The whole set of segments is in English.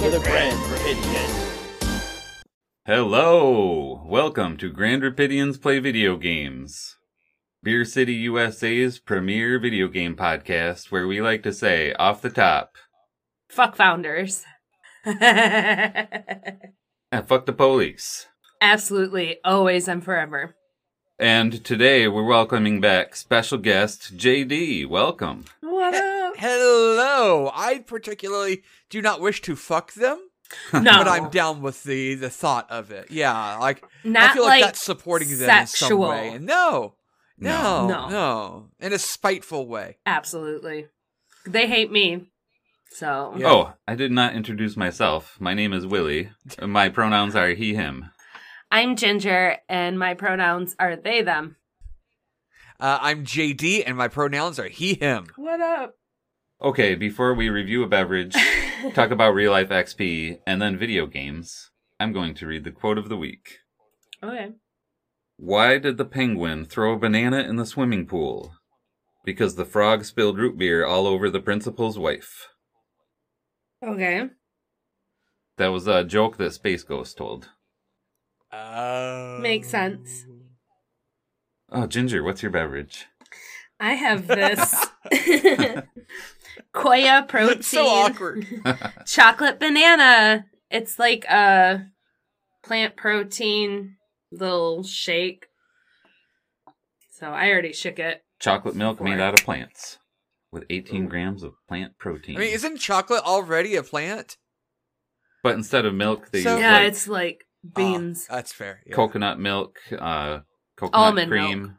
With a friend Rapidian. Hello! Welcome to Grand Rapidians Play Video Games. Beer City USA's premier video game podcast where we like to say off the top, Fuck founders. and fuck the police. Absolutely. Always and forever. And today we're welcoming back special guest JD. Welcome. What up? Hello. I particularly do not wish to fuck them, No. but I'm down with the the thought of it. Yeah, like Not I feel like, like that's supporting them in some way. No, no, No. no, in a spiteful way. Absolutely. They hate me. So Yeah. Oh, I did not introduce myself. My name is Willie. My pronouns are he, him. I'm Ginger and my pronouns are they them. Uh, I'm JD, and my pronouns are he, him. What up? Okay, before we review a beverage, talk about real life XP, and then video games, I'm going to read the quote of the week. Okay. Why did the penguin throw a banana in the swimming pool? Because the frog spilled root beer all over the principal's wife. Okay. That was a joke that Space Ghost told. Oh, Makes sense. Oh, Ginger, what's your beverage? I have this Koia protein so awkward. chocolate banana. It's like a plant protein little shake. So I already shook it. Chocolate milk made Four. out of plants with 18 grams of plant protein. I mean, isn't chocolate already a plant? but instead of milk, they So- use yeah, like it's like beans. Oh, that's fair. yeah. coconut milk, uh, coconut Almond cream, milk.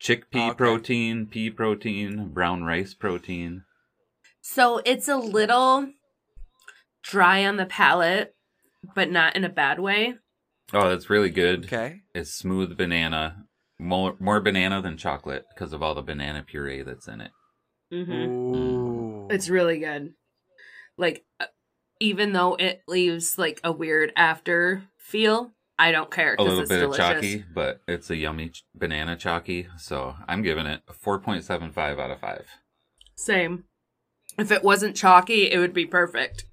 chickpea Oh, okay. protein, pea protein, brown rice protein. So it's a little dry on the palate, but not in a bad way. Oh, that's really good. Okay. It's smooth banana, more more banana than chocolate because of all the banana puree that's in it. hmm It's really good. Like, uh, even though it leaves like a weird after feel, I don't care A little it's bit delicious. of chalky, but it's a yummy ch- banana chalky. So I'm giving it a 4.75 out of five. Same. If it wasn't chalky, it would be perfect.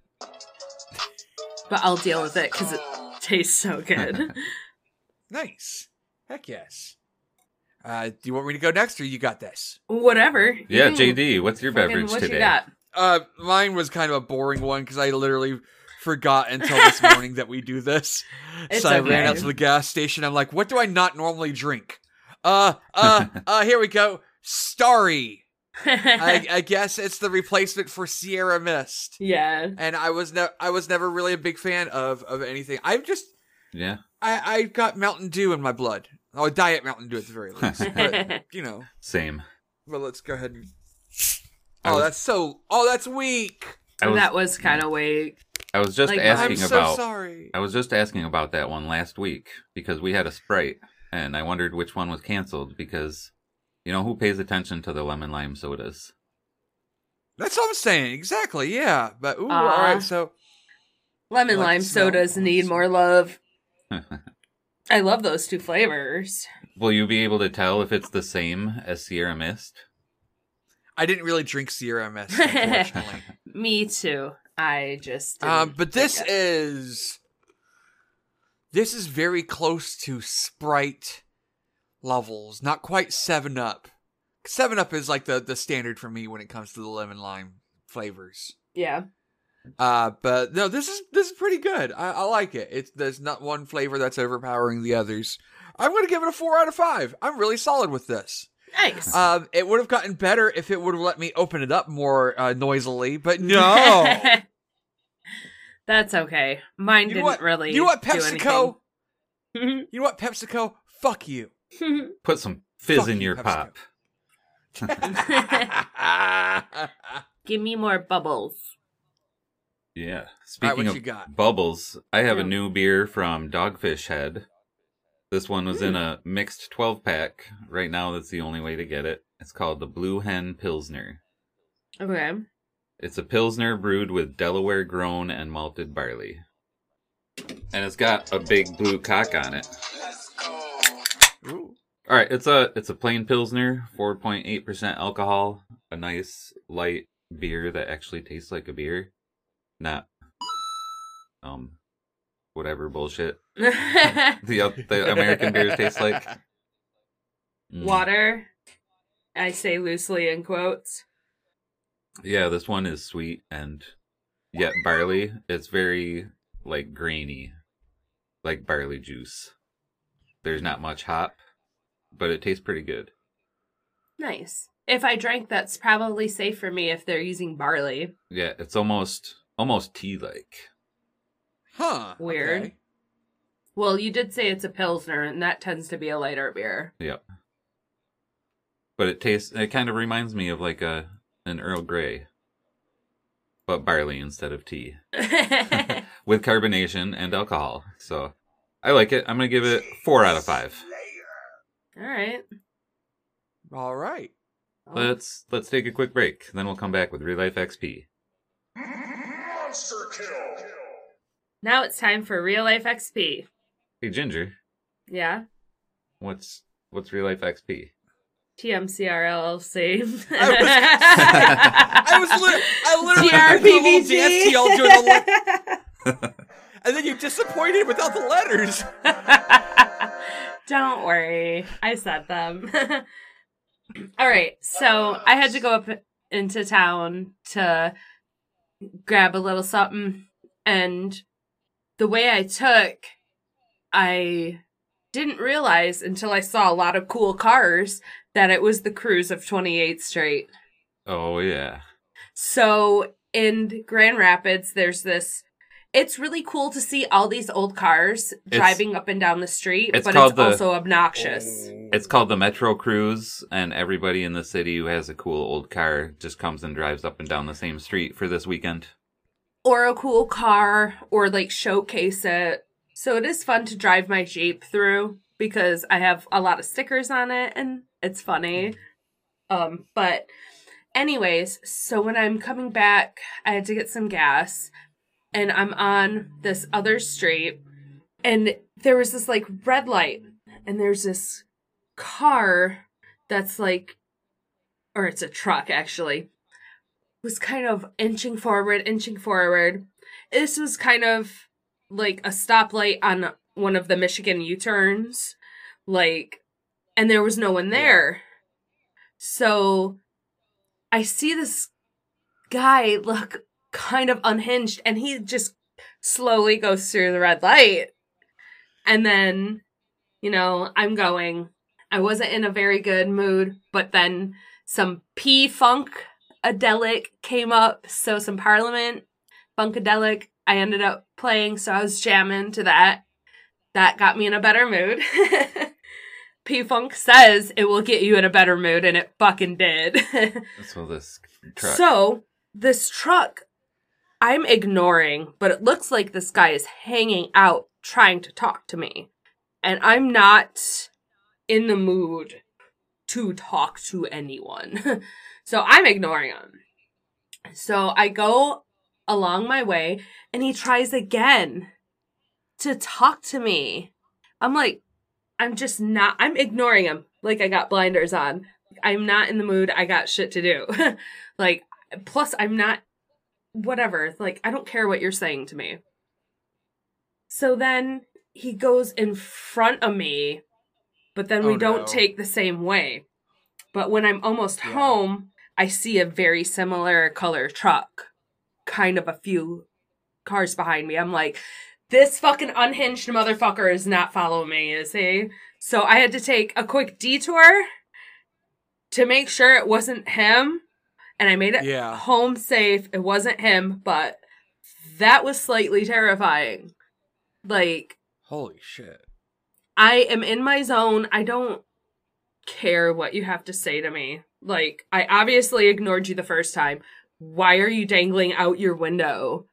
But I'll deal with it because it tastes so good. nice. Heck yes. Uh, do you want me to go next, or you got this? Whatever. Yeah, JD, what's your fucking- beverage what today? you got? Uh, mine was kind of a boring one because I literally forgot until this morning that we do this. It's so I ran out to the gas station. I'm like, what do I not normally drink? Uh, uh, uh, here we go. Starry. I, I guess it's the replacement for Sierra Mist. yeah. And I was ne- I was never really a big fan of of anything. I'm just Yeah. I I got Mountain Dew in my blood. Oh, Diet Mountain Dew at the very least. but you know, Same. well, let's go ahead and. Oh, was- that's so. Oh, that's weak. Was, that was kind of way. I was just like, asking I'm so about sorry. I was just asking about that one last week because we had a Sprite and I wondered which one was canceled because you know who pays attention to the lemon lime sodas? That's what I'm saying. Exactly. Yeah. But ooh, Aw. all right. So Lemon like lime the smell. sodas need more love. I love those two flavors. Will you be able to tell if it's the same as Sierra Mist? I didn't really drink Sierra Mist, unfortunately. Me too. I just. um, didn't but this drink it. is this is very close to Sprite levels. Not quite Seven Up. Seven Up is like the the standard for me when it comes to the lemon lime flavors. Yeah. Uh, but no, this is this is pretty good. I, I like it. It's there's not one flavor that's overpowering the others. I'm gonna give it a four out of five. I'm really solid with this. Nice. Um, it would have gotten better if it would have let me open it up more uh, noisily, but no. That's okay. Mine You know didn't what- really. you know what, PepsiCo? You know what, PepsiCo? Fuck you. Put some fizz Fuck in your PepsiCo. pop. Give me more bubbles. Yeah. Speaking right, what of you got? bubbles, I have Yeah. a new beer from Dogfish Head. This one was in hmm. a mixed 12 pack. Right now, that's the only way to get it. It's called the Blue Hen Pilsner. Okay. It's a Pilsner brewed with Delaware grown and malted barley. And it's got a big blue cock on it. All right, it's a it's a plain pilsner, 4.8% alcohol, a nice light beer that actually tastes like a beer, not um whatever bullshit the the American beers taste like. Mm. Water. I say loosely in quotes. Yeah, this one is sweet and yet barley. It's very like grainy, like barley juice. There's not much hop, but it tastes pretty good. Nice. If I drank, that's probably safe for me if they're using barley. Yeah, it's almost almost tea like. Huh. Weird. okay. Well, you did say it's a pilsner, and that tends to be a lighter beer. Yep. But it tastes. It kind of reminds me of like a an Earl Grey, but barley instead of tea, with carbonation and alcohol. So I like it. I'm gonna give it four out of five. All right. All right. Let's let's take a quick break. Then we'll come back with Real Life XP. Monster kill. Now it's time for real life XP. Hey Ginger, Yeah. what's what's Real Life XP? TMCRLLC. I was li- I literally had the little dance to y'all doing the le- and then you disappointed without the letters. Don't worry. I said them. All right. So I had to go up into town to grab a little something. And the way I took, I didn't realize until I saw a lot of cool cars that it was the cruise of 28th Street. Oh yeah, So in Grand Rapids, there's this. It's really cool to see all these old cars driving up and down the street, it's but it's the- also obnoxious. it's called the Metro Cruise, and everybody in the city who has a cool old car just comes and drives up and down the same street for this weekend. Or a cool car, or like showcase it. So it is fun to drive my Jeep through because I have a lot of stickers on it and it's funny. Um, but anyways, so when I'm coming back, I had to get some gas and I'm on this other street and there was this like red light and there's this car that's like or it's a truck actually was kind of inching forward inching forward. This was kind of like a stoplight on one of the michigan u-turns like and there was no one there. So i see this guy look kind of unhinged and he just slowly goes through the red light. And then you know i'm going. I wasn't in a very good mood but then some p funk adelic came up so some parliament funkadelic i ended up playing so i was jamming to that. That got me in a better mood. P funk says it will get you in a better mood and it fucking did. So this truck. so this truck I'm ignoring, but it looks like this guy is hanging out trying to talk to me. And I'm not in the mood to talk to anyone. so I'm ignoring him. So I go along my way and he tries again to talk to me. I'm like, I'm just not, I'm ignoring him like I got blinders on. I'm not in the mood. I got shit to do. like, plus, I'm not, whatever. Like, I don't care what you're saying to me. So then he goes in front of me, but then we Oh, don't no. take the same way. But when I'm almost Yeah. home, I see a very similar color truck, kind of a few cars behind me. I'm like, this fucking unhinged motherfucker is not following me, is he? So I had to take a quick detour to make sure it wasn't him. And I made it Yeah. home safe. It wasn't him, but that was slightly terrifying. Like, Holy shit. I am in my zone. I don't care what you have to say to me. Like, I obviously ignored you the first time. Why are you dangling out your window?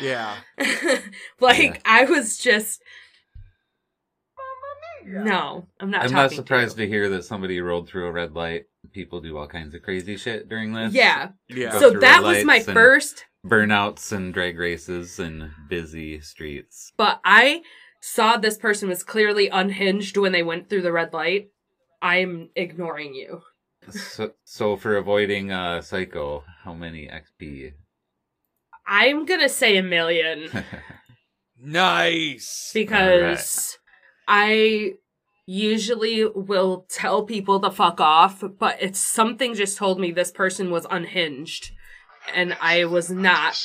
Yeah. like Yeah. I was just no, I'm not. I'm talking not to surprised you. to hear that somebody rolled through a red light. People do all kinds of crazy shit during this. Yeah. Yeah. So that was my first, Burnouts and drag races and busy streets. but I saw this person was clearly unhinged when they went through the red light. I'm ignoring you. So, so for avoiding uh, Psycho, how many XP? I'm gonna say a million. Nice. because I usually will tell people to fuck off, but it's something just told me this person was unhinged and I was not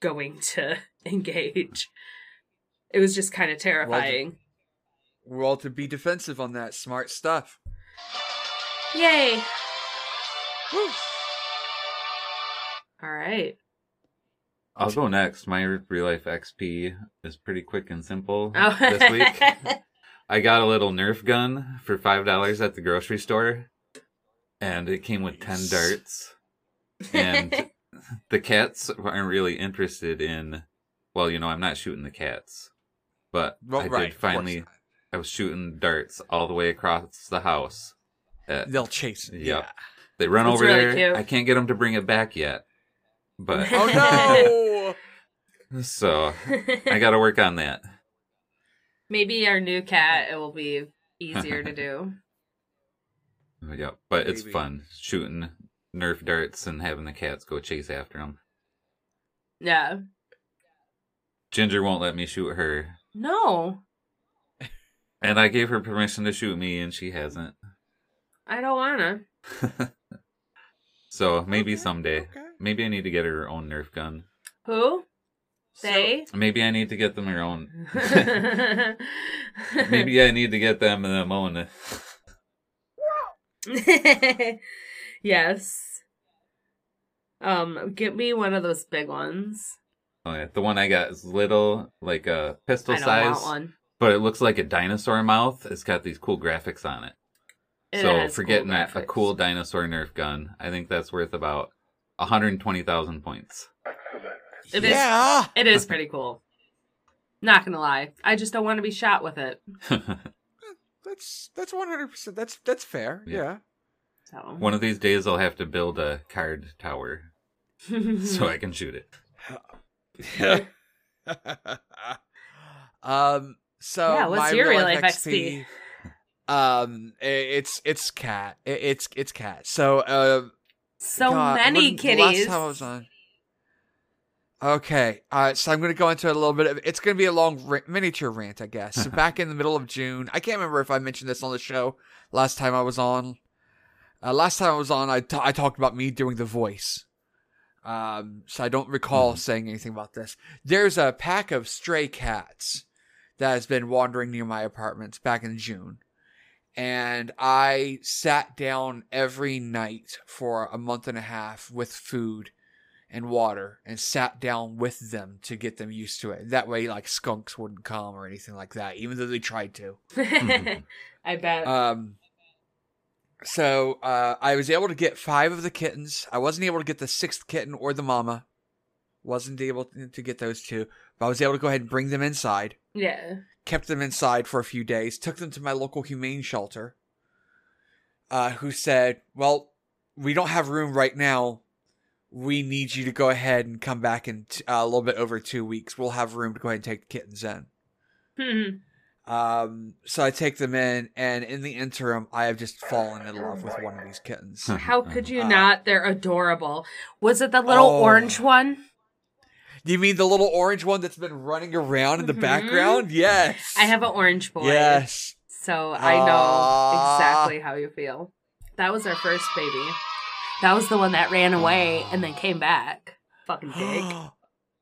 going to engage. It was just kind of terrifying. Well, to be defensive on that, smart stuff. Yay. All right. I'll go next. My real life XP is pretty quick and simple Oh. this week. I got a little Nerf gun for five dollars at the grocery store, and it came with ten darts. And the cats aren't really interested in. Well, you know, I'm not shooting the cats, but Well, I right. did of finally. I was shooting darts all the way across the house. Uh, They'll chase. it. Yep. they run That's over really there. cute. I can't get them to bring it back yet, but Oh no. so I got to work on that. Maybe our new cat it will be easier to do. Yep, but it's Maybe. fun shooting Nerf darts and having the cats go chase after them. Yeah. Ginger won't let me shoot her, No, and I gave her permission to shoot me, and she hasn't. I don't wanna. so maybe Okay, someday. okay. Maybe I need to get her her own Nerf gun. Who? So- Maybe I need to get them her own. Maybe I need to get them their own. yes. Um, get me one of those big ones. Oh, yeah. The one I got is little, like a pistol I don't size, want one. but it looks like a dinosaur mouth. It's got these cool graphics on it. It so has for cool getting a, a cool dinosaur Nerf gun, I think that's worth about 120,000 points. It is- yeah. It is pretty cool. Not gonna lie, I just don't want to be shot with it. That's that's one hundred percent. That's that's fair. Yeah. Yeah. So One of these days, I'll have to build a card tower so I can shoot it. um. So Yeah, what's my your real real life life XP? Um, it's it's cat. It's it's cat. So uh, so God, many when- the Last kitties. time I was on. Okay, right. So I'm going to go into a little bit of. It's going to be a long ra- miniature rant, I guess. So back in the middle of June, I can't remember if I mentioned this on the show last time I was on. Uh, last time I was on, I I talked about me doing the voice. Um, so I don't recall Mhm. saying anything about this. There's a pack of stray cats that has been wandering near my apartments back in June. And I sat down every night for a month and a half with food and water and sat down with them to get them used to it. That way, like skunks wouldn't come or anything like that, even though they tried to. I bet. Um, so uh, I was able to get five of the kittens. I wasn't able to get the sixth kitten or the mama. Wasn't able to get those two, but I was able to go ahead and bring them inside. yeah. Kept them inside for a few days. Took them to my local humane shelter. Uh, who said, "Well, we don't have room right now. We need you to go ahead and come back in t- uh, a little bit over two weeks. We'll have room to go ahead and take the kittens in." Hmm. Um, so I take them in, and in the interim, I have just fallen in love with one of these kittens. How could you Uh, not? They're adorable. Was it the little Oh. orange one? Do you mean the little orange one that's been running around in the Mhm. background? Yes. I have an orange boy. Yes. So I know Ah. exactly how you feel. That was our first baby. That was the one that ran away and then came back. Fucking pig.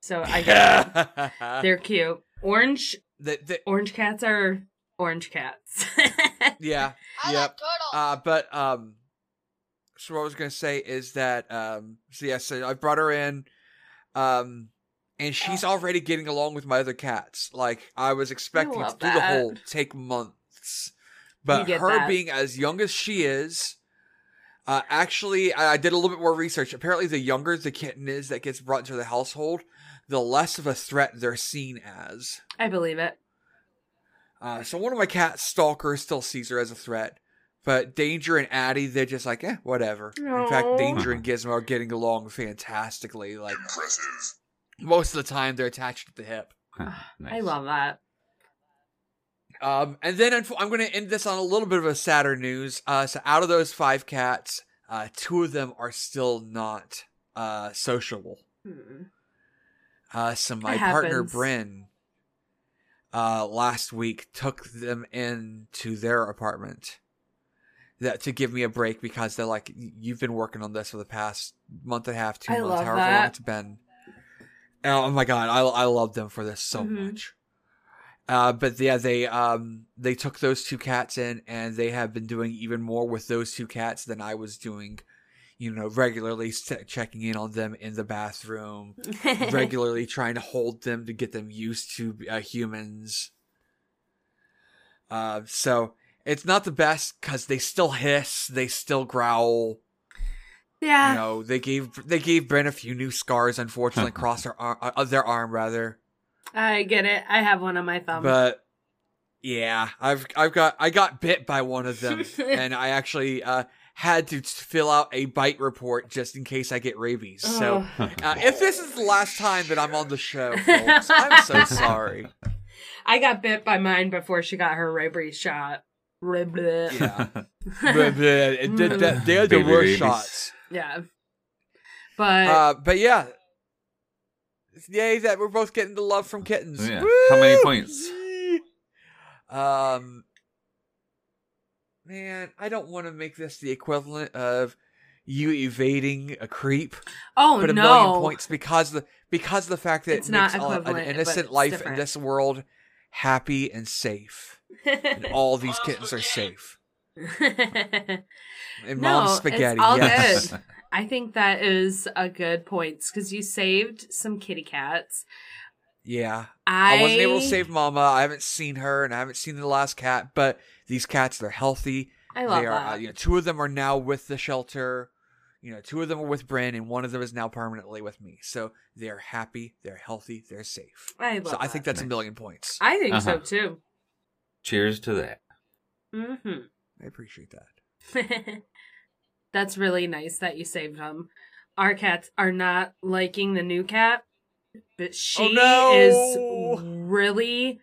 So I get it. They're cute. Orange the, the, orange cats are orange cats. yeah. yep. Uh, but um, so what I was gonna say is that um, so yeah, so I brought her in, um, and she's already getting along with my other cats. Like I was expecting to love do the that. whole take months, but get her that. being as young as she is. Uh, actually, I, I did a little bit more research. Apparently, the younger the kitten is that gets brought into the household, the less of a threat they're seen as. I believe it. Uh, so one of my cats, Stalker, still sees her as a threat. But Danger and Addie, they're just like, eh, whatever. In fact, Danger and Gizmo are getting along fantastically. Like Impressive. most of the time, they're attached at the hip. nice. I love that. Um, and then I'm going to end this on a little bit of a sadder news. Uh, so out of those five cats, uh, two of them are still not uh, sociable. Hmm. Uh, so my It partner happens. Bryn, uh, last week took them into their apartment that to give me a break because they're like, you've been working on this for the past month and a half, two I months, however long it's been. Oh my god, I I love them for this so Mhm. much. Uh, but yeah, they um they took those two cats in, and they have been doing even more with those two cats than I was doing. You know, regularly s- checking in on them in the bathroom, regularly trying to hold them to get them used to uh, humans. Uh, so it's not the best because they still hiss, they still growl. yeah. You know, they gave they gave Bryn a few new scars, unfortunately, across her arm, uh, their arm rather. I get it. I have one on my thumb. But yeah, I've I've got I got bit by one of them, and I actually uh, had to fill out a bite report just in case I get rabies. So Ugh. uh, if this is the last time that I'm on the show, folks, I'm so sorry. I got bit by mine before she got her rabies shot. Rib- bleh. Yeah, But, but, it- that- that- they're the worst rabies. shots. Yeah. But Uh, but yeah, yay that we're both getting the love from kittens. Yeah. How many points? Um, man, I don't want to make this the equivalent of you evading a creep, oh but a no, million points because the because of the fact that It's it not makes all- an innocent life different. in this world happy and safe, and all these kittens are safe. And No, mom's it's spaghetti, all yes. good. I think that is a good point because you saved some kitty cats. Yeah, I, I wasn't able to save Mama. I haven't seen her, and I haven't seen the last cat. But these cats, they're healthy. I love they are. that. Uh, you know, two of them are now with the shelter. You know, two of them are with Bryn, and one of them is now permanently with me. So they are happy. They're healthy. They're safe. I love that. So I think that's a million points. I think so Uh-huh. too. Cheers to that. hmm I appreciate that. That's really nice that you saved them. Our cats are not liking the new cat, but she oh, no! is really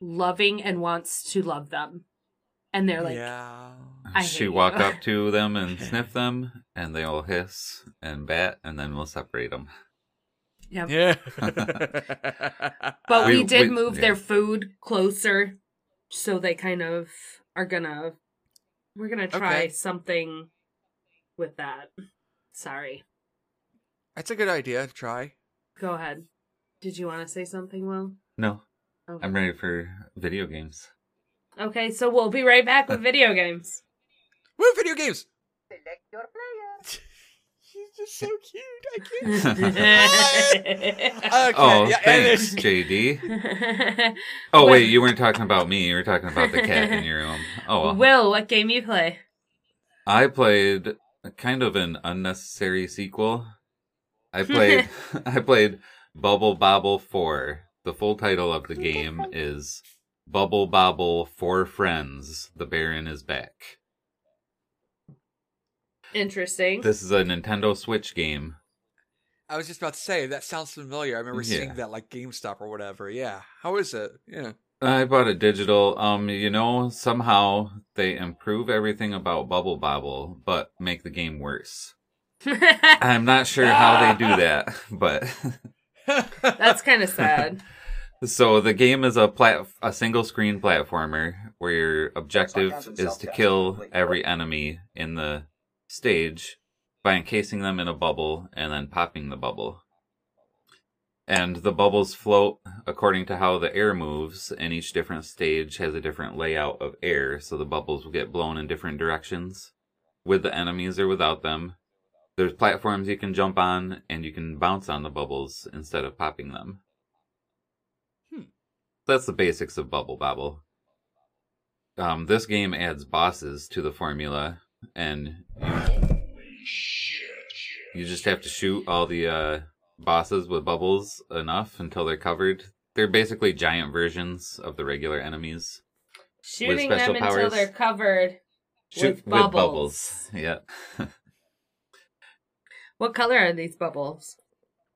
loving and wants to love them. And they're like, yeah. I she hate walk up to them and sniff them, and they all hiss and bat, and then we'll separate them. yep. Yeah. But we, We- did we- move yeah. their food closer, so they kind of are gonna. We're gonna try Okay. something with that. Sorry. That's a good idea to try. Go ahead. Did you want to say something, Will? No, Okay. I'm ready for video games. Okay, so we'll be right back with video games. Woo, video games. Select your player. She's just so cute. I can't. okay. oh, yeah, thanks, it's- JD. Oh wait, you weren't talking about me. You were talking about the cat in your room. Oh well. Will, what game you play? I played kind of an unnecessary sequel. I played I played Bubble Bobble 4. The full title of the game is Bubble Bobble Four Friends. The Baron is back. Interesting. This is a Nintendo Switch game. I was just about to say that sounds familiar. I remember seeing that like GameStop or whatever. Yeah. How is it? Yeah. I bought it digital. Um, you know, somehow they improve everything about Bubble Bobble, but make the game worse. I'm not sure how they do that, but That's kind of sad. So the game is a plat a single screen platformer where your objective is to kill every enemy in the stage by encasing them in a bubble and then popping the bubble. And the bubbles float according to how the air moves, and each different stage has a different layout of air, so the bubbles will get blown in different directions with the enemies or without them. There's platforms you can jump on, and you can bounce on the bubbles instead of popping them. That's the basics of Bubble Bobble. Um, this game adds bosses to the formula, and you, you just have to shoot all the uh, bosses with bubbles enough until they're covered. They're basically giant versions of the regular enemies. Shooting special them until powers. they're covered. Shoot With bubbles. Yeah. What color are these bubbles?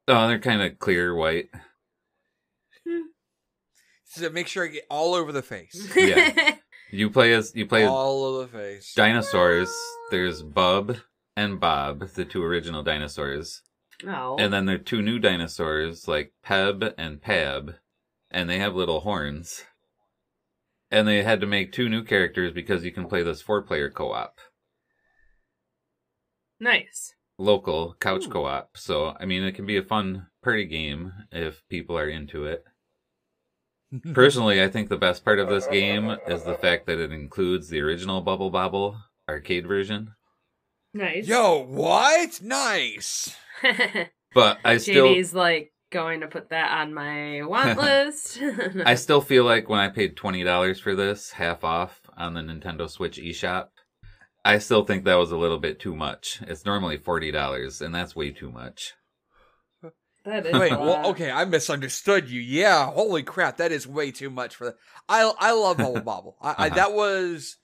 Oh, they're kind of clear white. So make sure I get all over the face. Yeah. You play as you play all over the face. dinosaurs. There's Bub and Bob, the two original dinosaurs. Oh. And then there are two new dinosaurs like Peb and Pab, and they have little horns. And they had to make two new characters because you can play this four player co op. nice. Local couch co op. So, I mean, it can be a fun party game if people are into it. Personally, I think the best part of this game is the fact that it includes the original Bubble Bobble arcade version. Nice. Yo, what? Nice. But I still JD's like going to put that on my want list. I still feel like when I paid twenty dollars for this, half off on the Nintendo Switch eShop, I still think that was a little bit too much. It's normally forty dollars, and that's way too much. that is Wait, a well, okay, I misunderstood you. Yeah, holy crap, that is way too much for that. I I love Bubble Bobble. I, I Uh-huh. that was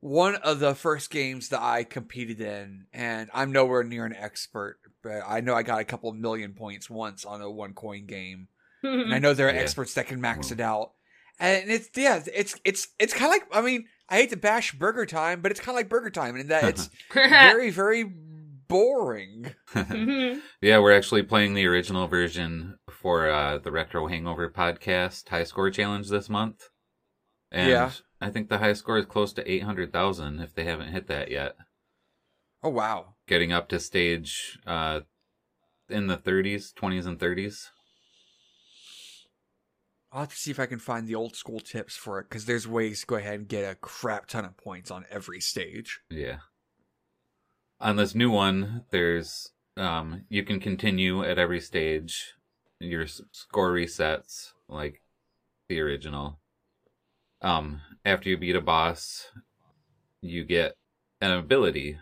one of the first games that I competed in, and I'm nowhere near an expert, but I know I got a couple million points once on a one coin game, and I know there are Yeah. experts that can max it out. And it's yeah, it's it's it's kind of like I mean I hate to bash Burger Time, but it's kind of like Burger Time in that it's very very boring. Mhm. yeah, we're actually playing the original version for uh, the Retro Hangover podcast high score challenge this month. And Yeah. I think the high score is close to eight hundred thousand if they haven't hit that yet. Oh wow. Getting up to stage uh, in the thirties, twenties, and thirties. I'll have to see if I can find the old school tips for it because there's ways to go ahead and get a crap ton of points on every stage. Yeah. On this new one, there's um you can continue at every stage. Your score resets like the original. Um after you beat a boss, you get an ability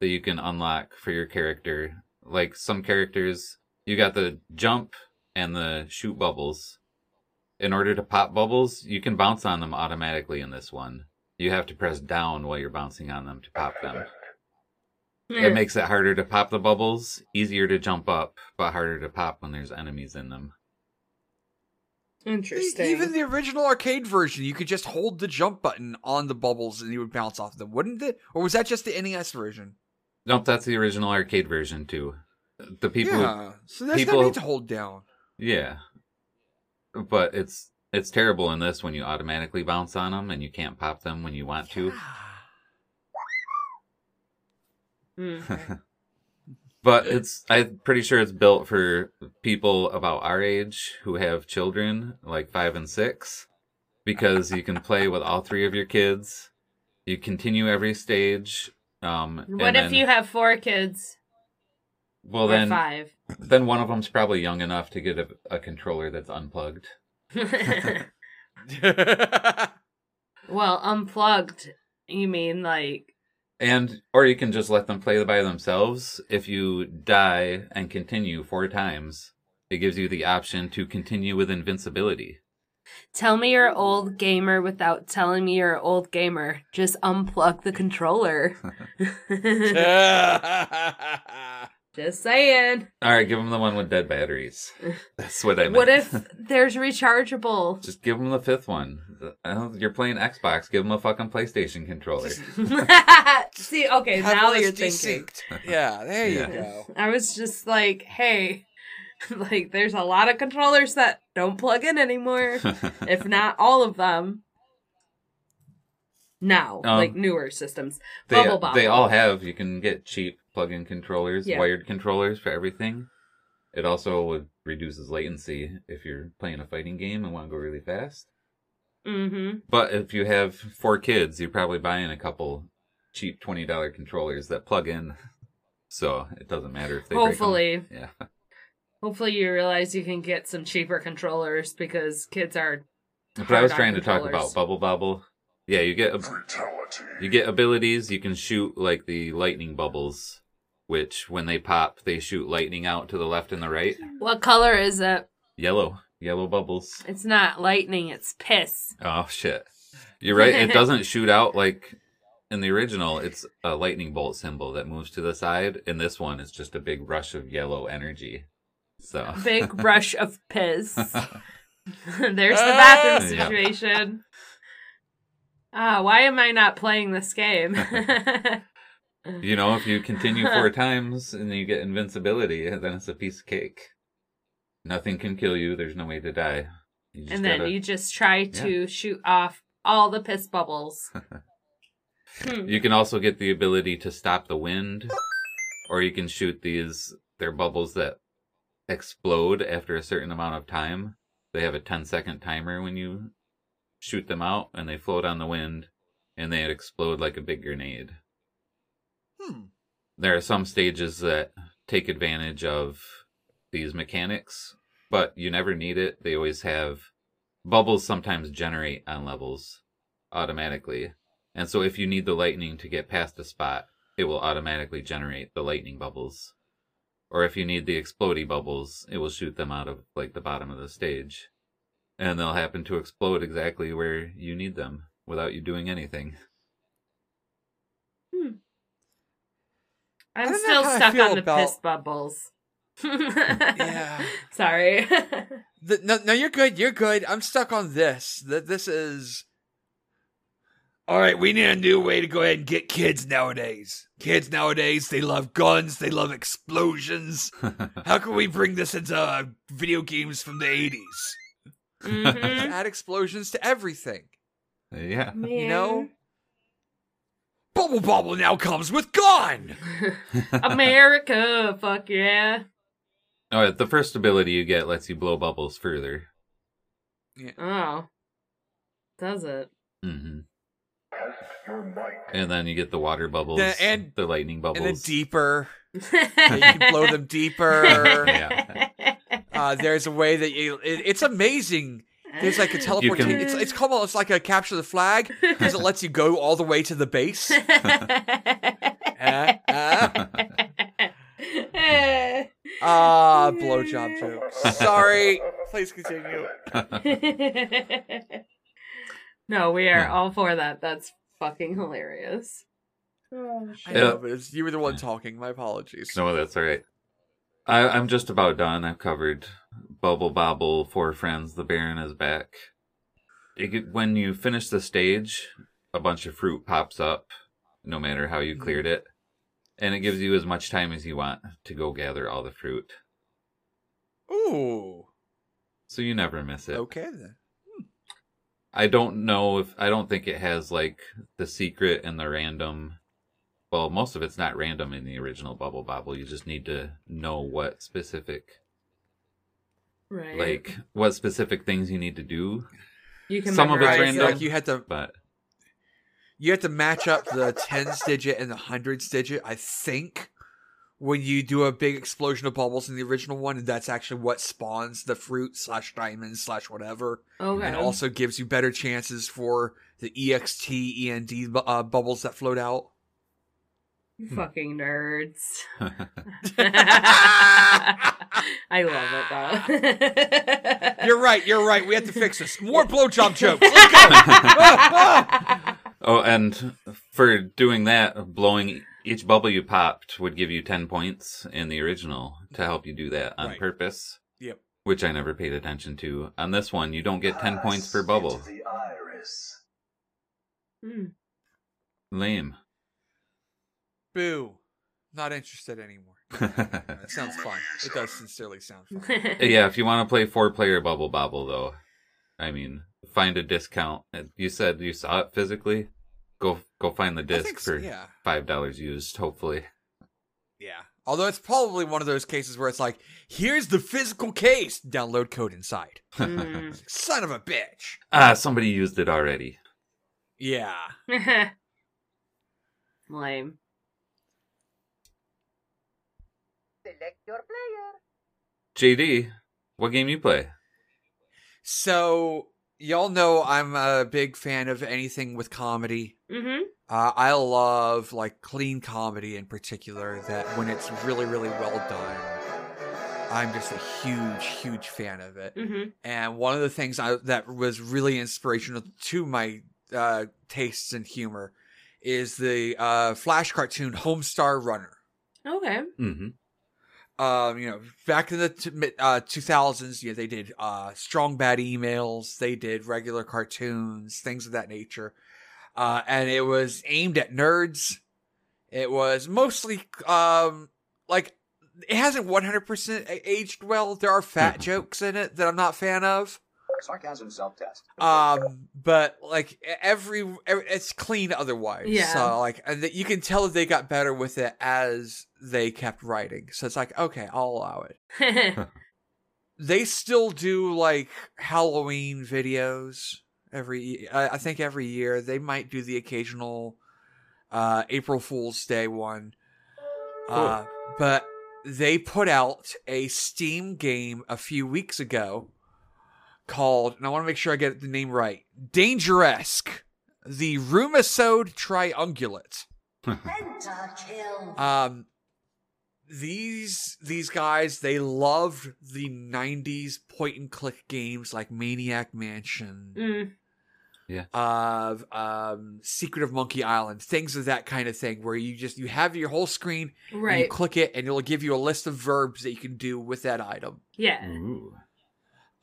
that you can unlock for your character. Like some characters, you got the jump and the shoot bubbles. In order to pop bubbles, you can bounce on them automatically in this one. You have to press down while you're bouncing on them to pop them. It makes it harder to pop the bubbles, easier to jump up, but harder to pop when there's enemies in them. Interesting. Even the original arcade version, you could just hold the jump button on the bubbles and you would bounce off them, wouldn't it? Or was that just the NES version? Nope, that's the original arcade version too. The people, yeah. So there's people- no need to hold down. yeah, but it's it's terrible in this when you automatically bounce on them and you can't pop them when you want to. Mm. But it's I'm pretty sure it's built for people about our age who have children like 5 and 6 because you can play with all three of your kids. You continue every stage um What if then- you have four kids Well or then five? then one of them's probably young enough to get a, a controller that's unplugged. well, unplugged. You mean like? And or you can just let them play by themselves. If you die and continue four times, it gives you the option to continue with invincibility. Tell me you're an old gamer without telling me you're an old gamer. Just unplug the controller. Just saying. All right, give them the one with dead batteries. That's what I meant. What if there's rechargeable? Just give them the fifth one. I don't- You're playing Xbox. Give them a fucking PlayStation controller. See, okay, now you're less thinking. desynced. Yeah, there you Yeah. go. I was just like, hey, like there's a lot of controllers that don't plug in anymore, if not all of them. Now, Um, like newer systems. they, Bubble Bobble. they all have. You can get cheap plug-in controllers, Yeah. wired controllers for everything. It also reduces latency if you're playing a fighting game and want to go really fast. Mm-hmm. But if you have four kids, you're probably buying a couple cheap twenty dollar controllers that plug in, so it doesn't matter if they. Hopefully, Yeah. hopefully you realize you can get some cheaper controllers because kids are. But I was trying to talk about Bubble Bobble. Yeah, you get you get abilities. You can shoot like the lightning bubbles, which when they pop, they shoot lightning out to the left and the right. What color is it? Yellow, yellow bubbles. It's not lightning, it's piss. Oh shit. You're right. It doesn't shoot out like in the original. It's a lightning bolt symbol that moves to the side. In this one, it's just a big rush of yellow energy. So Big rush of piss. There's the bathroom Yeah. situation. Ah, why am I not playing this game? you know, if you continue four times and you get invincibility, then it's a piece of cake. Nothing can kill you. There's no way to die. You just and then gotta- you just try to shoot off all the piss bubbles. Hmm. You can also get the ability to stop the wind, or you can shoot these. They're bubbles that explode after a certain amount of time. They have a 10 second timer when you shoot them out, and they float on the wind, and they explode like a big grenade. Hmm. There are some stages that take advantage of these mechanics, but you never need it. They always have bubbles sometimes generate on levels automatically. And so if you need the lightning to get past a spot, it will automatically generate the lightning bubbles. Or if you need the explodey bubbles, it will shoot them out of like the bottom of the stage. And they'll happen to explode exactly where you need them without you doing anything. I I'm still stuck on the about- piss bubbles. Yeah. Sorry. The, no, no, you're good. You're good. I'm stuck on this. That this is. All right, we need a new way to go ahead and get kids nowadays. Kids nowadays, they love guns. They love explosions. How can we bring this into uh, video games from the 80s? Mhm. Add explosions to everything. yeah. You know? Bubble Bobble now comes with gun. America, fuck yeah. All right, the first ability you get lets you blow bubbles further. Oh. Does it? hmm And then you get the water bubbles The- and- the lightning bubbles. And then deeper. you can blow them deeper. Yeah. Uh, there's a way that you. It, it's amazing. There's like a teleportation. It's it's called it's like a capture the flag because it lets you go all the way to the base. Ah, ah. Ah, blowjob jokes. Sorry. Please continue. no, we are Yeah. all for that. That's fucking hilarious. Oh, I shit. Yeah. know, but it's, you were the one talking. My apologies. no, that's all right. I, I'm just about done. I've covered Bubble Bobble, Four Friends, The Baron is back. Get, when you finish the stage, a bunch of fruit pops up, no matter how you cleared it. And it gives you as much time as you want to go gather all the fruit. Ooh. So you never miss it. Okay then. I don't know if I don't think it has like the secret and the random. Well, most of it's not random in the original Bubble Bobble. You just need to know what specific, right. like what specific things you need to do. you can some of it's random. Like you had to But you have to match up the tens digit and the hundreds digit. I think when you do a big explosion of bubbles in the original one, and that's actually what spawns the fruit slash diamonds slash whatever. Okay. and also gives you better chances for the EXT, END uh, bubbles that float out. Fucking nerds. I love it though. You're right. You're right. We have to fix this. More blowjob jokes. Let's go. oh, and for doing that, blowing each bubble you popped would give you ten points in the original to help you do that on Right. purpose. Yep. Which I never paid attention to. On this one, you don't get ten points per bubble. Hmm. Lame. Boo. Not interested anymore. That sounds fun. It does sincerely sound fun. yeah, if you want to play four player Bubble Bobble, though, I mean, find a discount. You said you saw it physically. Go go find the disc so, for yeah. five dollars used. Hopefully, Yeah. Although it's probably one of those cases where it's like, here's the physical case. Download code inside. Mm. Son of a bitch. ah, somebody used it already. Yeah. Lame. JD, what game you play? So y'all know I'm a big fan of anything with comedy. Mm-hmm. Uh, I love like clean comedy in particular. That when it's really, really well done, I'm just a huge, huge fan of it. hmm And one of the things I, that was really inspirational to my uh, tastes and humor is the uh, Flash cartoon Homestar Runner. Okay. hmm Um, you know, back in the t- mid- uh, 2000s, yeah, they did uh, strong bad emails, they did regular cartoons, things of that nature. Uh, and it was aimed at nerds. It was mostly um, like it hasn't 100% aged well. There are fat jokes in it that I'm not a fan of. Sarcasm self-test. Um, but like every, every it's clean otherwise. Yeah. So like, and that you can tell that they got better with it as they kept writing. So it's like, okay, I'll allow it. They still do like Halloween videos every. I I think every year they might do the occasional uh April Fool's Day one. Uh, but they put out a Steam game a few weeks ago called, and I want to make sure I get the name right, Dangeresque, the Roomisode Triungulate. Um, these these guys they loved the '90s point and click games like Maniac Mansion, Mm. of um, Secret of Monkey Island, things of that kind of thing, where you just you have your whole screen, and you Right. click it, and it'll give you a list of verbs that you can do with that item. Yeah. Ooh.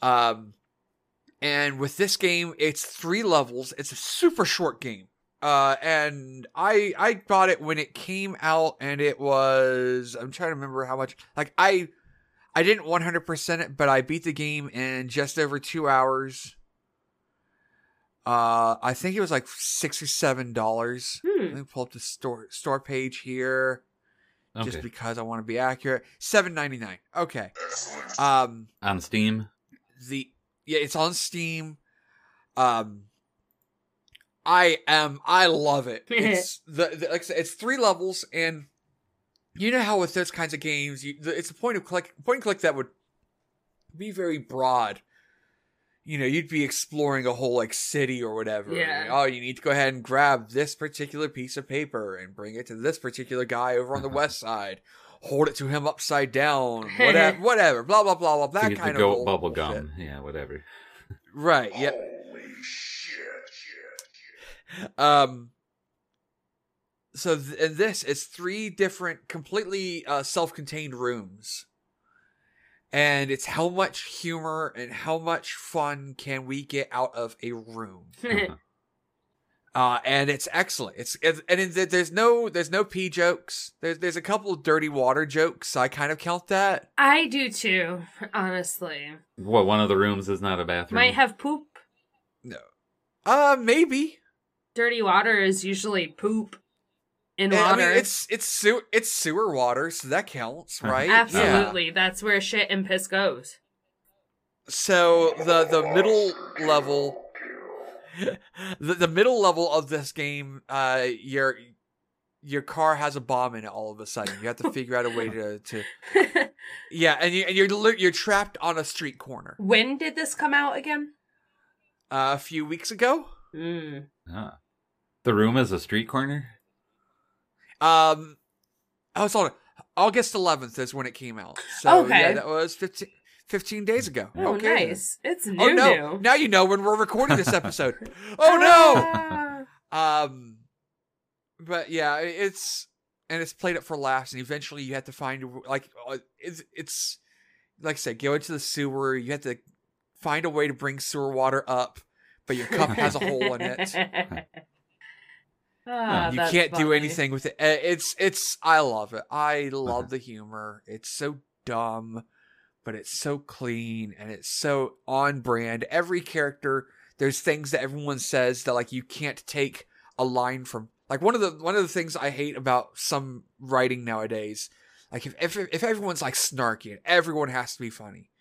Um, and with this game, it's three levels. It's a super short game. Uh, and I I bought it when it came out, and it was I'm trying to remember how much. Like I I didn't 100% it, but I beat the game in just over two hours. Uh, I think it was like six or seven dollars. Hmm. Let me pull up the store store page here, Okay. just because I want to be accurate. Seven ninety nine. Okay. Um, On Steam. the yeah it's on steam. Um i am i love it. It's the, the like I said, it's three levels and you know how with those kinds of games you, the, it's a point of click point and click that would be very broad. You know you'd be exploring a whole like city or whatever. Yeah. oh you need to go ahead and grab this particular piece of paper and bring it to this particular guy over on the west side hold it to him upside down whatever whatever blah blah blah blah that get kind of goat bull- bubble bullshit. gum. Yeah, whatever. Right. Yep. Um. So th- in this, it's three different, completely uh, self-contained rooms, and it's how much humor and how much fun can we get out of a room. Uh-huh. Uh, and it's excellent. It's, it's and it, there's no there's no pee jokes. There's there's a couple of dirty water jokes. I kind of count that. I do too, honestly. What? One of the rooms is not a bathroom. Might have poop. No. Uh, maybe. Dirty water is usually poop in And, water. I mean, it's it's sewer it's sewer water, so that counts, right? Yeah. Absolutely. That's where shit and piss goes. So the the middle level, the the middle level of this game, uh, your your car has a bomb in it. All of a sudden, you have to figure out a way to to yeah, and you and you're you're trapped on a street corner. when did this come out again? Uh, a few weeks ago, Mm. Ah. The room is a street corner. um, I was on August 11th is when it came out. So Okay. yeah, that was 15, 15 days ago. Oh, okay. then. nice. It's new. Oh no! new. Now you know when we're recording this episode. oh no! Ah. Um, but yeah, it's and it's played up for laughs, and eventually you have to find like uh, it's it's like I said, go into the sewer. You have to find a way to bring sewer water up, but your cup has a hole in it. Ah, you can't do anything with it. Uh, It's it's I love it. I love the humor. It's so dumb, but it's so clean and it's so on brand. Every character, there's things that everyone says that like you can't take a line from. Like one of the one of the things I hate about some writing nowadays, like if if if everyone's like snarky and everyone has to be funny,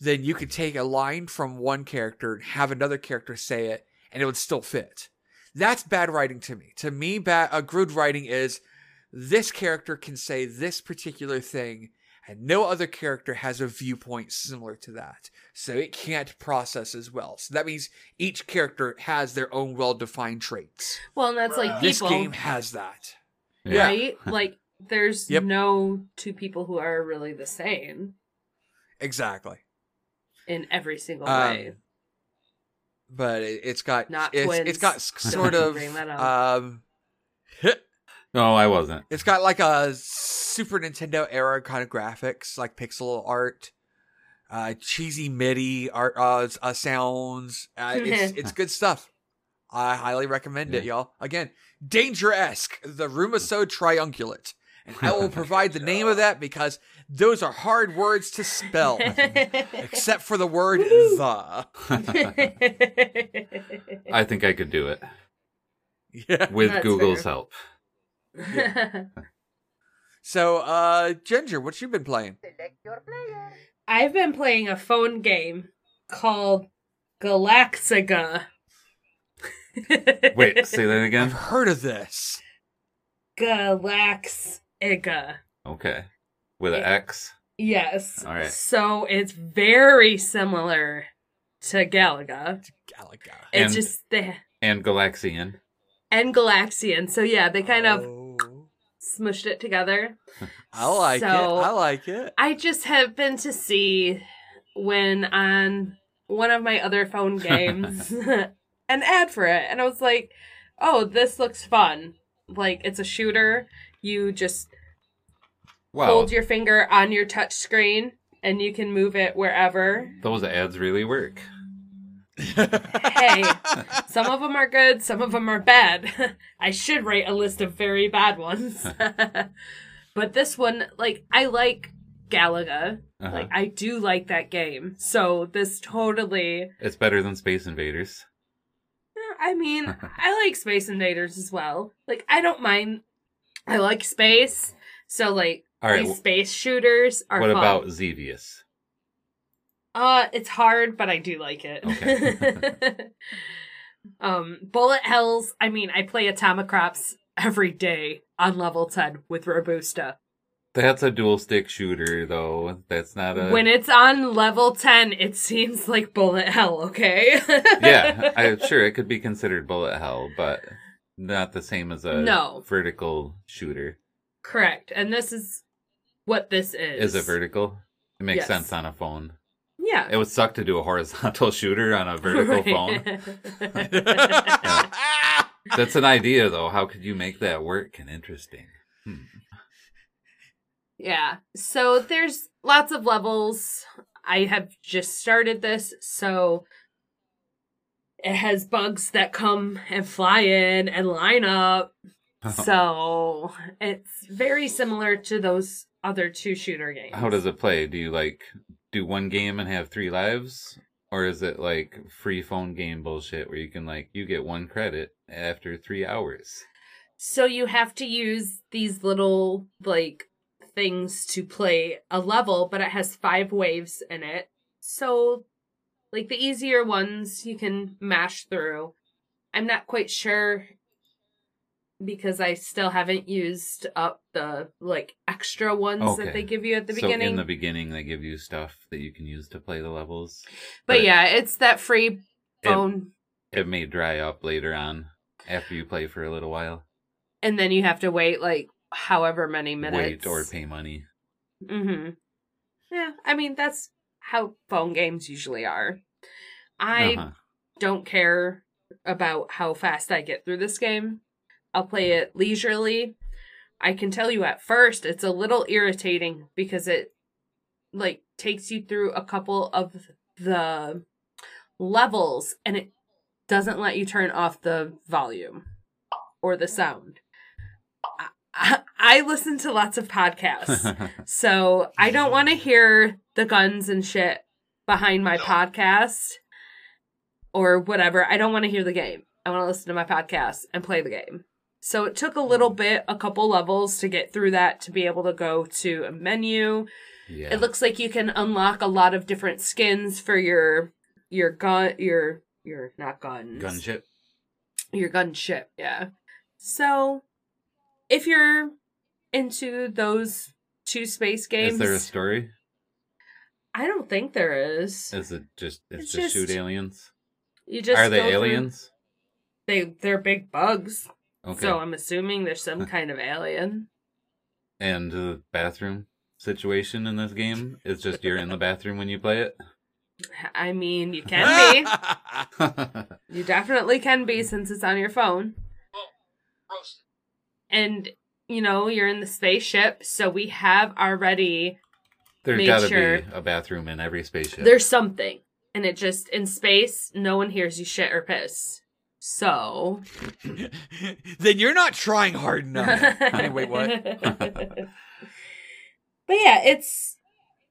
then you could take a line from one character and have another character say it, and it would still fit. That's bad writing to me. To me, bad uh, good writing is this character can say this particular thing, and no other character has a viewpoint similar to that. So it can't process as well. So that means each character has their own well-defined traits. Well, and that's like This people, game has that. Yeah. right? Like there's Yep. no two people who are really the same Exactly. in every single Um, way. But it, it's got Not it's, twins. it's got sort of bring that up. um No, I wasn't. It's got like a Super Nintendo era kind of graphics, like pixel art, uh, cheesy MIDI art uh, uh, sounds. Uh, it's it's good stuff. I highly recommend it, y'all. Again, Dangeresque, the Roomisode Triungulate, and I will provide the name of that because those are hard words to spell, except for the word the. I think I could do it Yeah. with That's Google's fair. help. So, uh, Ginger, what you been playing? I've been playing a phone game called Galaxaga. Wait, say that again. I've heard of this. Galaxaga. Okay, with an X. Yes. All right. So it's very similar to Galaga. Galaga. It's And- just the and Galaxian. and Galaxian. So yeah, they kind of Oh. Smushed it together. I like it. I like it. I just happened to see when on one of my other phone games an ad for it, and I was like, "Oh, this looks fun! Like it's a shooter. You just Wow, hold your finger on your touch screen, and you can move it wherever." those ads really work. Hey, some of them are good, some of them are bad. I should write a list of very bad ones. but this one, like, I like Galaga. Uh-huh. Like, I do like that game. So this totally. it's better than Space Invaders. I mean, I like Space Invaders as well. Like, I don't mind. I like space. So, like, All right, these space shooters are what fun. about Xevious? Uh, it's hard, but I do like it. Okay. um, Bullet Hells. I mean, I play Atomicrops every day on level ten with Robusta. That's a dual stick shooter, though. That's not a. when it's on level ten, it seems like Bullet Hell. Okay. yeah, I'm sure it could be considered bullet hell, but not the same as a No. vertical shooter. correct. And this is what this is. Is it vertical? It makes Yes. sense on a phone. Yeah. It would suck to do a horizontal shooter on a vertical phone. phone. That's an idea, though. How could you make that work and interesting? Hmm. Yeah. So there's lots of levels. I have just started this, so it has bugs that come and fly in and line up. So it's very similar to those other two shooter games. How does it play? Do you like do one game and have three lives? Or is it like free phone game bullshit where you can like you get one credit after three hours? So you have to use these little like things to play a level, but it has five waves in it. So like the easier ones you can mash through. I'm not quite sure because I still haven't used up the like extra ones Okay. that they give you at the so beginning. in the beginning they give you stuff that you can use to play the levels. but yeah, it's that free It- phone It may dry up later on after you play for a little while. and then you have to wait like however many minutes. Wait or pay money. Mm-hmm. Yeah, I mean that's how phone games usually are. I Uh-huh. don't care about how fast I get through this game. I'll play it leisurely. I can tell you at first it's a little irritating because it like takes you through a couple of the levels and it doesn't let you turn off the volume or the sound. I, I, I listen to lots of podcasts. So I don't want to hear the guns and shit behind my podcast or whatever. I don't want to hear the game. I want to listen to my podcast and play the game. So it took a little mm. bit, a couple levels to get through that to be able to go to a menu. yeah. It looks like you can unlock a lot of different skins for your your gun your your not guns gunship. your gunship, yeah. So, if you're into those two space games. Is there a story? I don't think there is. Is it just it's, It's just, shoot aliens? You just Are they go through- aliens? They they're big bugs. Okay. So I'm assuming there's some kind of alien. and the bathroom situation in this game is just you're in the bathroom when you play it. I mean, you can be. You definitely can be since it's on your phone. And you know, you're in the spaceship, so we have already There's Make got to sure- be a bathroom in every spaceship. there's something. And it just in space, no one hears you shit or piss. So then you're not trying hard enough. anyway, what? but yeah, it's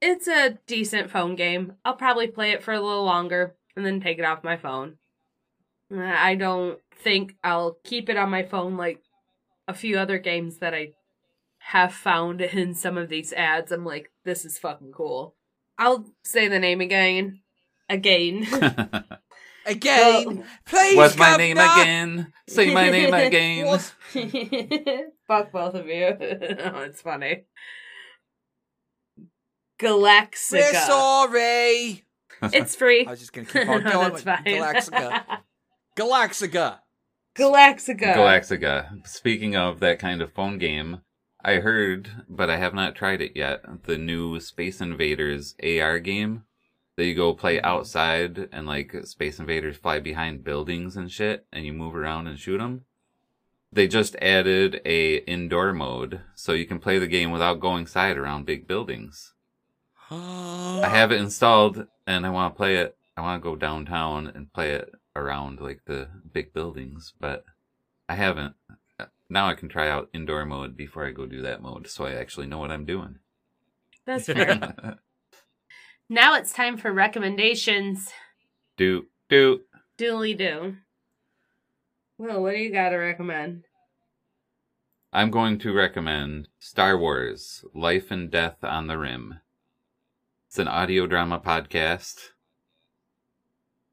it's a decent phone game. I'll probably play it for a little longer and then take it off my phone. I don't think I'll keep it on my phone like a few other games that I have found in some of these ads. I'm like, this is fucking cool. I'll say the name again. Again. Again, please. What's my name back. again? Say my name again. Fuck both of you. oh, it's funny. Galaxaga. We're sorry. It's free. I was just gonna keep on going. That's fine. Galaxaga. Galaxaga. Galaxaga. Galaxaga. Speaking of that kind of phone game, I heard, but I have not tried it yet, the new Space Invaders AR game that you go play mm-hmm. outside and like Space Invaders fly behind buildings and shit and you move around and shoot them. They just added a indoor mode so you can play the game without going side around big buildings. I have it installed and I want to play it. I want to go downtown and play it around like the big buildings, but I haven't. Now I can try out indoor mode before I go do that mode so I actually know what I'm doing. That's fair. now it's time for recommendations. do, do. Dooley do. Well, what do you got to recommend? I'm going to recommend Star Wars Life and Death on the Rim. It's an audio drama podcast.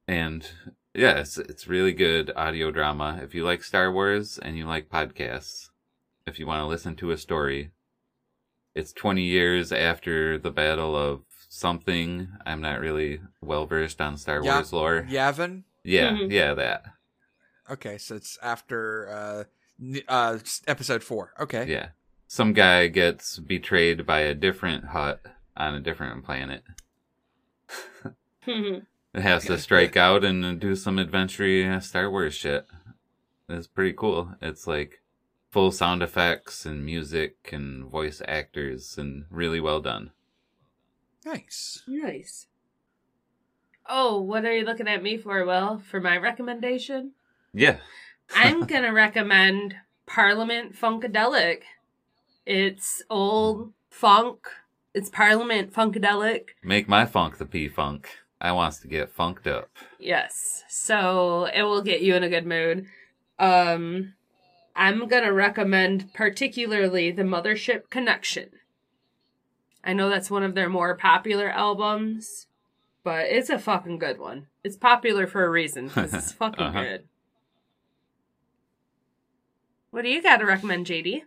And yeah, it's, it's really good audio drama. If you like Star Wars and you like podcasts, if you want to listen to a story, it's 20 years after the Battle of something. I'm not really well versed on Star Yeah. Wars lore. Yavin. Yeah, Mhm. yeah, that. Okay, so it's after uh, uh, episode four. Okay. Yeah. Some guy gets betrayed by a different Hutt on a different planet. Mhm. It has to strike out and do some adventure Star Wars shit. It's pretty cool. It's like full sound effects and music and voice actors and really well done. Nice. nice. Oh, what are you looking at me for, Will? For my recommendation? Yeah. I'm gonna recommend Parliament Funkadelic. It's old funk. It's Parliament Funkadelic. Make my funk the P funk. I wants to get funked up. Yes. So it will get you in a good mood. Um I'm gonna recommend particularly the Mothership Connection. I know that's one of their more popular albums, but it's a fucking good one. It's popular for a reason because it's fucking Uh-huh. good. What do you got to recommend, JD?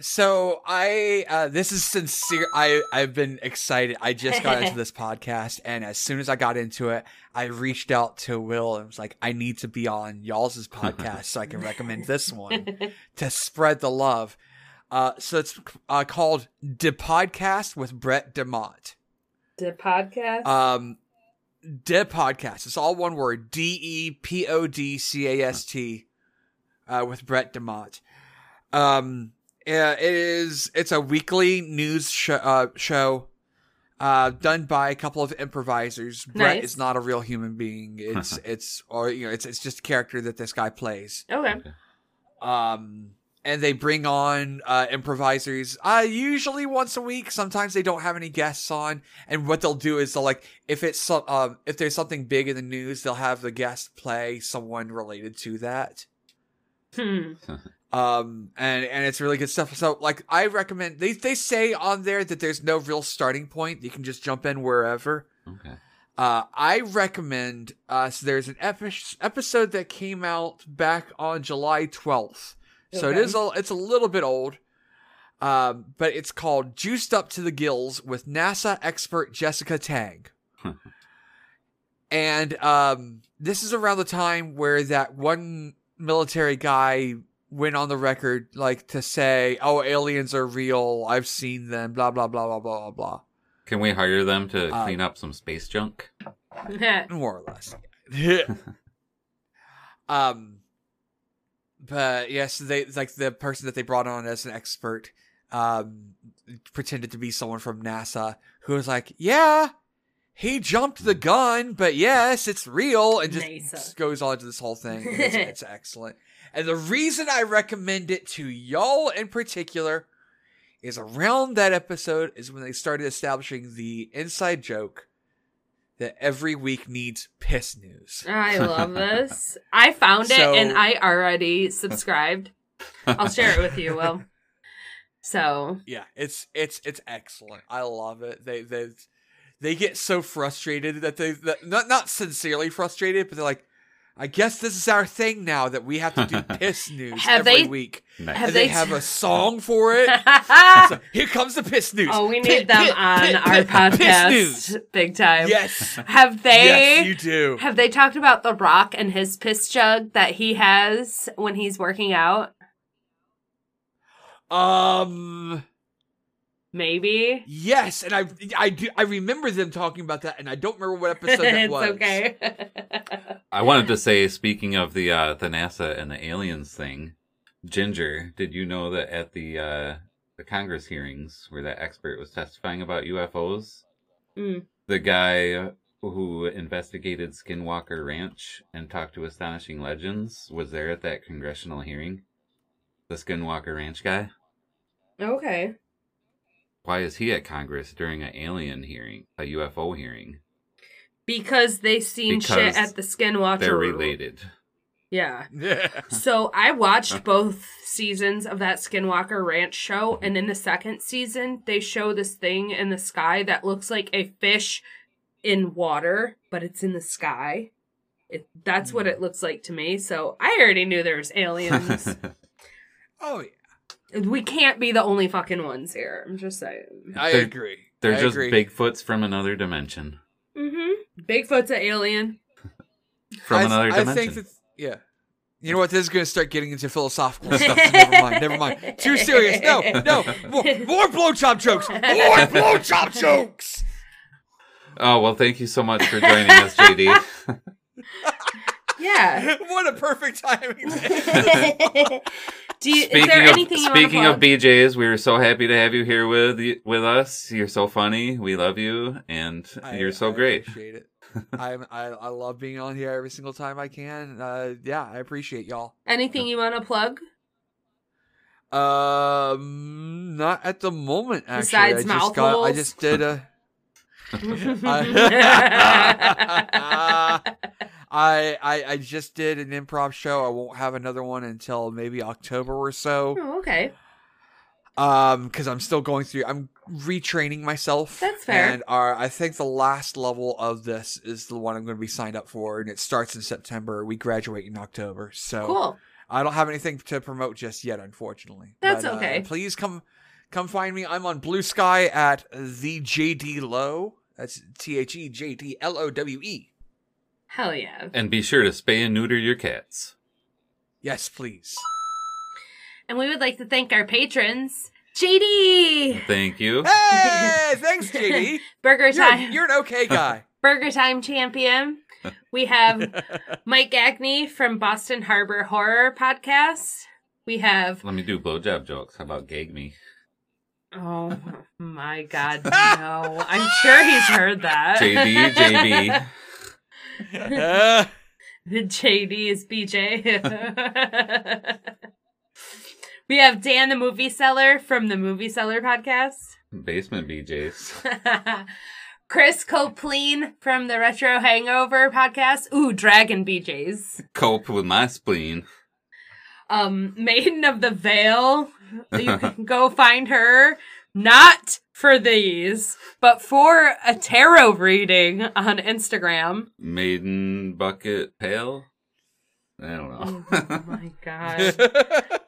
So I uh this is sincere I I've been excited. I just got into this podcast and as soon as I got into it, I reached out to Will and was like I need to be on y'all's podcast so I can recommend this one to spread the love. Uh so it's uh called Depodcast with Brett DeMott. the podcast. Um Depodcast. It's all one word. D E P O D C A S T uh with Brett DeMott. Um yeah, it is. It's a weekly news sh- uh, show, uh, done by a couple of improvisers. Brett is not a real human being. It's it's or you know it's it's just a character that this guy plays. okay. Um, and they bring on uh, improvisers. Uh, usually once a week. Sometimes they don't have any guests on. And what they'll do is they'll like if it's some um if there's something big in the news, they'll have the guest play someone related to that Hmm. um and and it's really good stuff so like i recommend they they say on there that there's no real starting point you can just jump in wherever Okay. uh i recommend uh so there's an epi- episode that came out back on july 12th so it Okay. is a it's a little bit old Um, but it's called Juiced Up to the Gills with NASA expert Jessica Tang. and um, this is around the time where that one military guy went on the record like to say, "Oh, aliens are real. I've seen them." Blah blah blah blah blah blah blah. Can we hire them to Uh, clean up some space junk? more or less. um, but yes, they like the person that they brought on as an expert, um, pretended to be someone from NASA who was like, "Yeah, he jumped the gun, but yes, it's real," and just, just goes on to this whole thing. It's, it's excellent, and the reason I recommend it to y'all in particular is around that episode is when they started establishing the inside joke that every week needs piss news. I love this. I found it and I already subscribed. I'll share it with you, Will. So Yeah, it's it's it's excellent. I love it. They they they get so frustrated that they that, not not sincerely frustrated, but they're like, I guess this is our thing now that we have to do piss news Have every they- week. Nice. Have and they, they- have a song for it. So, here comes the piss news. Oh, we Pit, need them pit, on pit, our pit, podcast Piss news. big time. Yes. Have they yes, you do. have they talked about the rock and his piss jug that he has when he's working out? Um. Maybe. Yes, and I I do I remember them talking about that, and I don't remember what episode that it's was. okay. I wanted to say, speaking of the uh, the NASA and the aliens thing, Ginger, did you know that at the uh, the Congress hearings where that expert was testifying about UFOs, Mm. the guy who investigated Skinwalker Ranch and talked to Astonishing Legends was there at that congressional hearing. The Skinwalker Ranch guy. okay. Why is he at Congress during an alien hearing, a UFO hearing? Because they seen Because shit at the Skinwalker. They're room. related. Yeah. Yeah. So I watched both seasons of that Skinwalker Ranch show, and in the second season, they show this thing in the sky that looks like a fish in water, but it's in the sky. It, that's what hmm. it looks like to me. So I already knew there was aliens. Oh yeah. We can't be the only fucking ones here. I'm just saying. I They're- agree. They're I just agree. Bigfoots from another dimension. Mm-hmm. Bigfoot's an alien. From I, another I dimension. think that yeah. You know what? This is going to start getting into philosophical stuff. so never mind. Never mind. Too serious. No, no. More, more blowjob jokes. More blowjob jokes. Oh well, thank you so much for joining us, JD. Yeah. what a perfect timing. Do you, is speaking there of anything you want to speaking of? BJ's, we are so happy to have you here with with us. You're so funny. We love you, and I- you're so I great. Appreciate it. I'm, I I love being on here every single time I can. Uh, yeah, I appreciate y'all. Anything you want to plug? Um, not at the moment. Actually, Besides I just mouth got. I just did a. I, I I just did an improv show. I won't have another one until maybe October or so. oh, okay. Um, because I'm still going through. I'm retraining myself. That's fair. And our, I think the last level of this is the one I'm going to be signed up for, and it starts in September. We graduate in October, so Cool. I don't have anything to promote just yet, unfortunately. That's But, uh, okay. please come, come find me. I'm on Bluesky at the JD Lowe. That's T H E J D L O W E. Hell yeah. And be sure to spay and neuter your cats. Yes, please. And we would like to thank our patrons. JD! Thank you. Hey, thanks, JD. Burger You're, Time. you're an okay guy. BurgerTime champion. We have Mike Gagney from Boston Harbor Horror Podcast. We have Let me do blowjob jokes. How about gag me? Oh my god, no. I'm sure he's heard that. JD, JB. The JD is BJ. we have Dan the Movie Seller from the Movie Seller podcast. Basement BJ's. Chris Copleen from the Retro Hangover podcast. Ooh, Dragon BJs. Cope with my spleen. Um, Maiden of the Veil. You can go find her. Not for these, but for a tarot reading on Instagram. Maiden bucket pail. I don't know. Oh my god.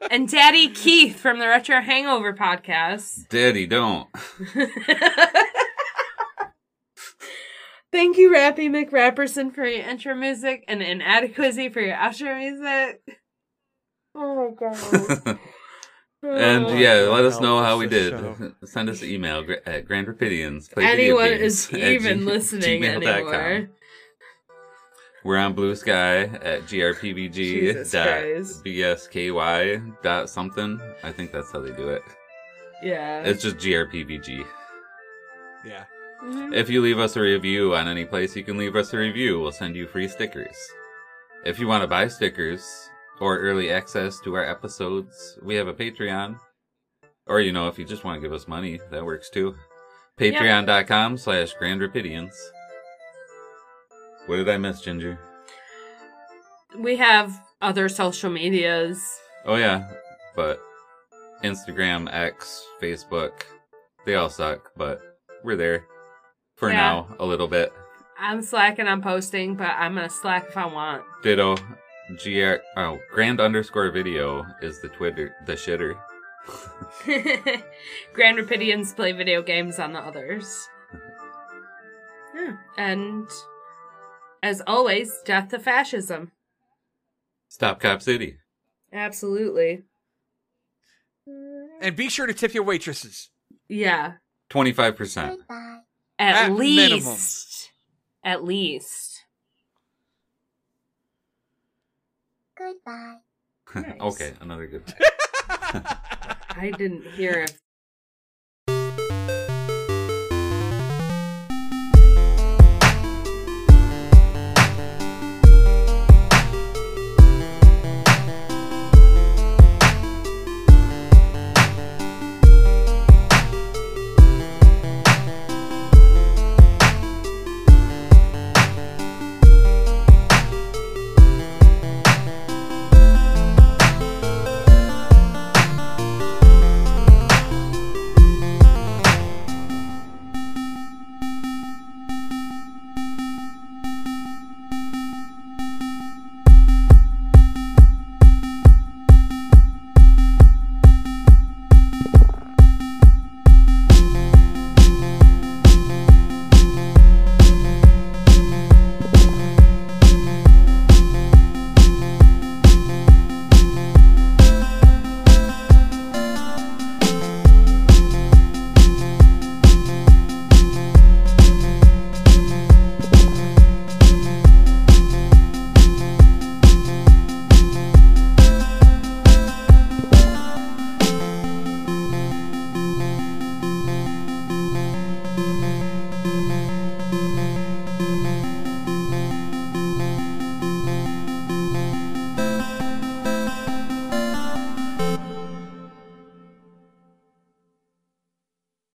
and Daddy Keith from the Retro Hangover podcast. Daddy, don't. Thank you, Rappy McRapperson, for your intro music and Inadequacy for your outro music. Oh my god. And Oh. yeah, let us know how we did. Send us an email at Grand Rapidians. Anyone is even g- listening anymore. We're on Bluesky at grpvg Jesus dot Christ. bsky dot something. I think that's how they do it. Yeah. It's just grpvg. yeah. Mhm. If you leave us a review on any place, you can leave us a review. We'll send you free stickers. If you want to buy stickers or early access to our episodes, we have a Patreon. Or, you know, if you just want to give us money, that works too. Patreon.com slash Grand Rapidians. What did I miss, Ginger? We have other social medias. Oh, yeah, but Instagram, X, Facebook, they all suck, but we're there. For Yeah. now, a little bit. I'm slacking on posting, but I'm gonna slack if I want. Ditto. GR oh grand underscore video is the Twitter the shitter. Grand Rapidians play video games on the others. Yeah. And as always, death to fascism. Stop Cop City. Absolutely. And be sure to tip your waitresses. Yeah. Twenty five percent. At, At least. minimum. At least. Goodbye. Nice. okay, another good. I didn't hear if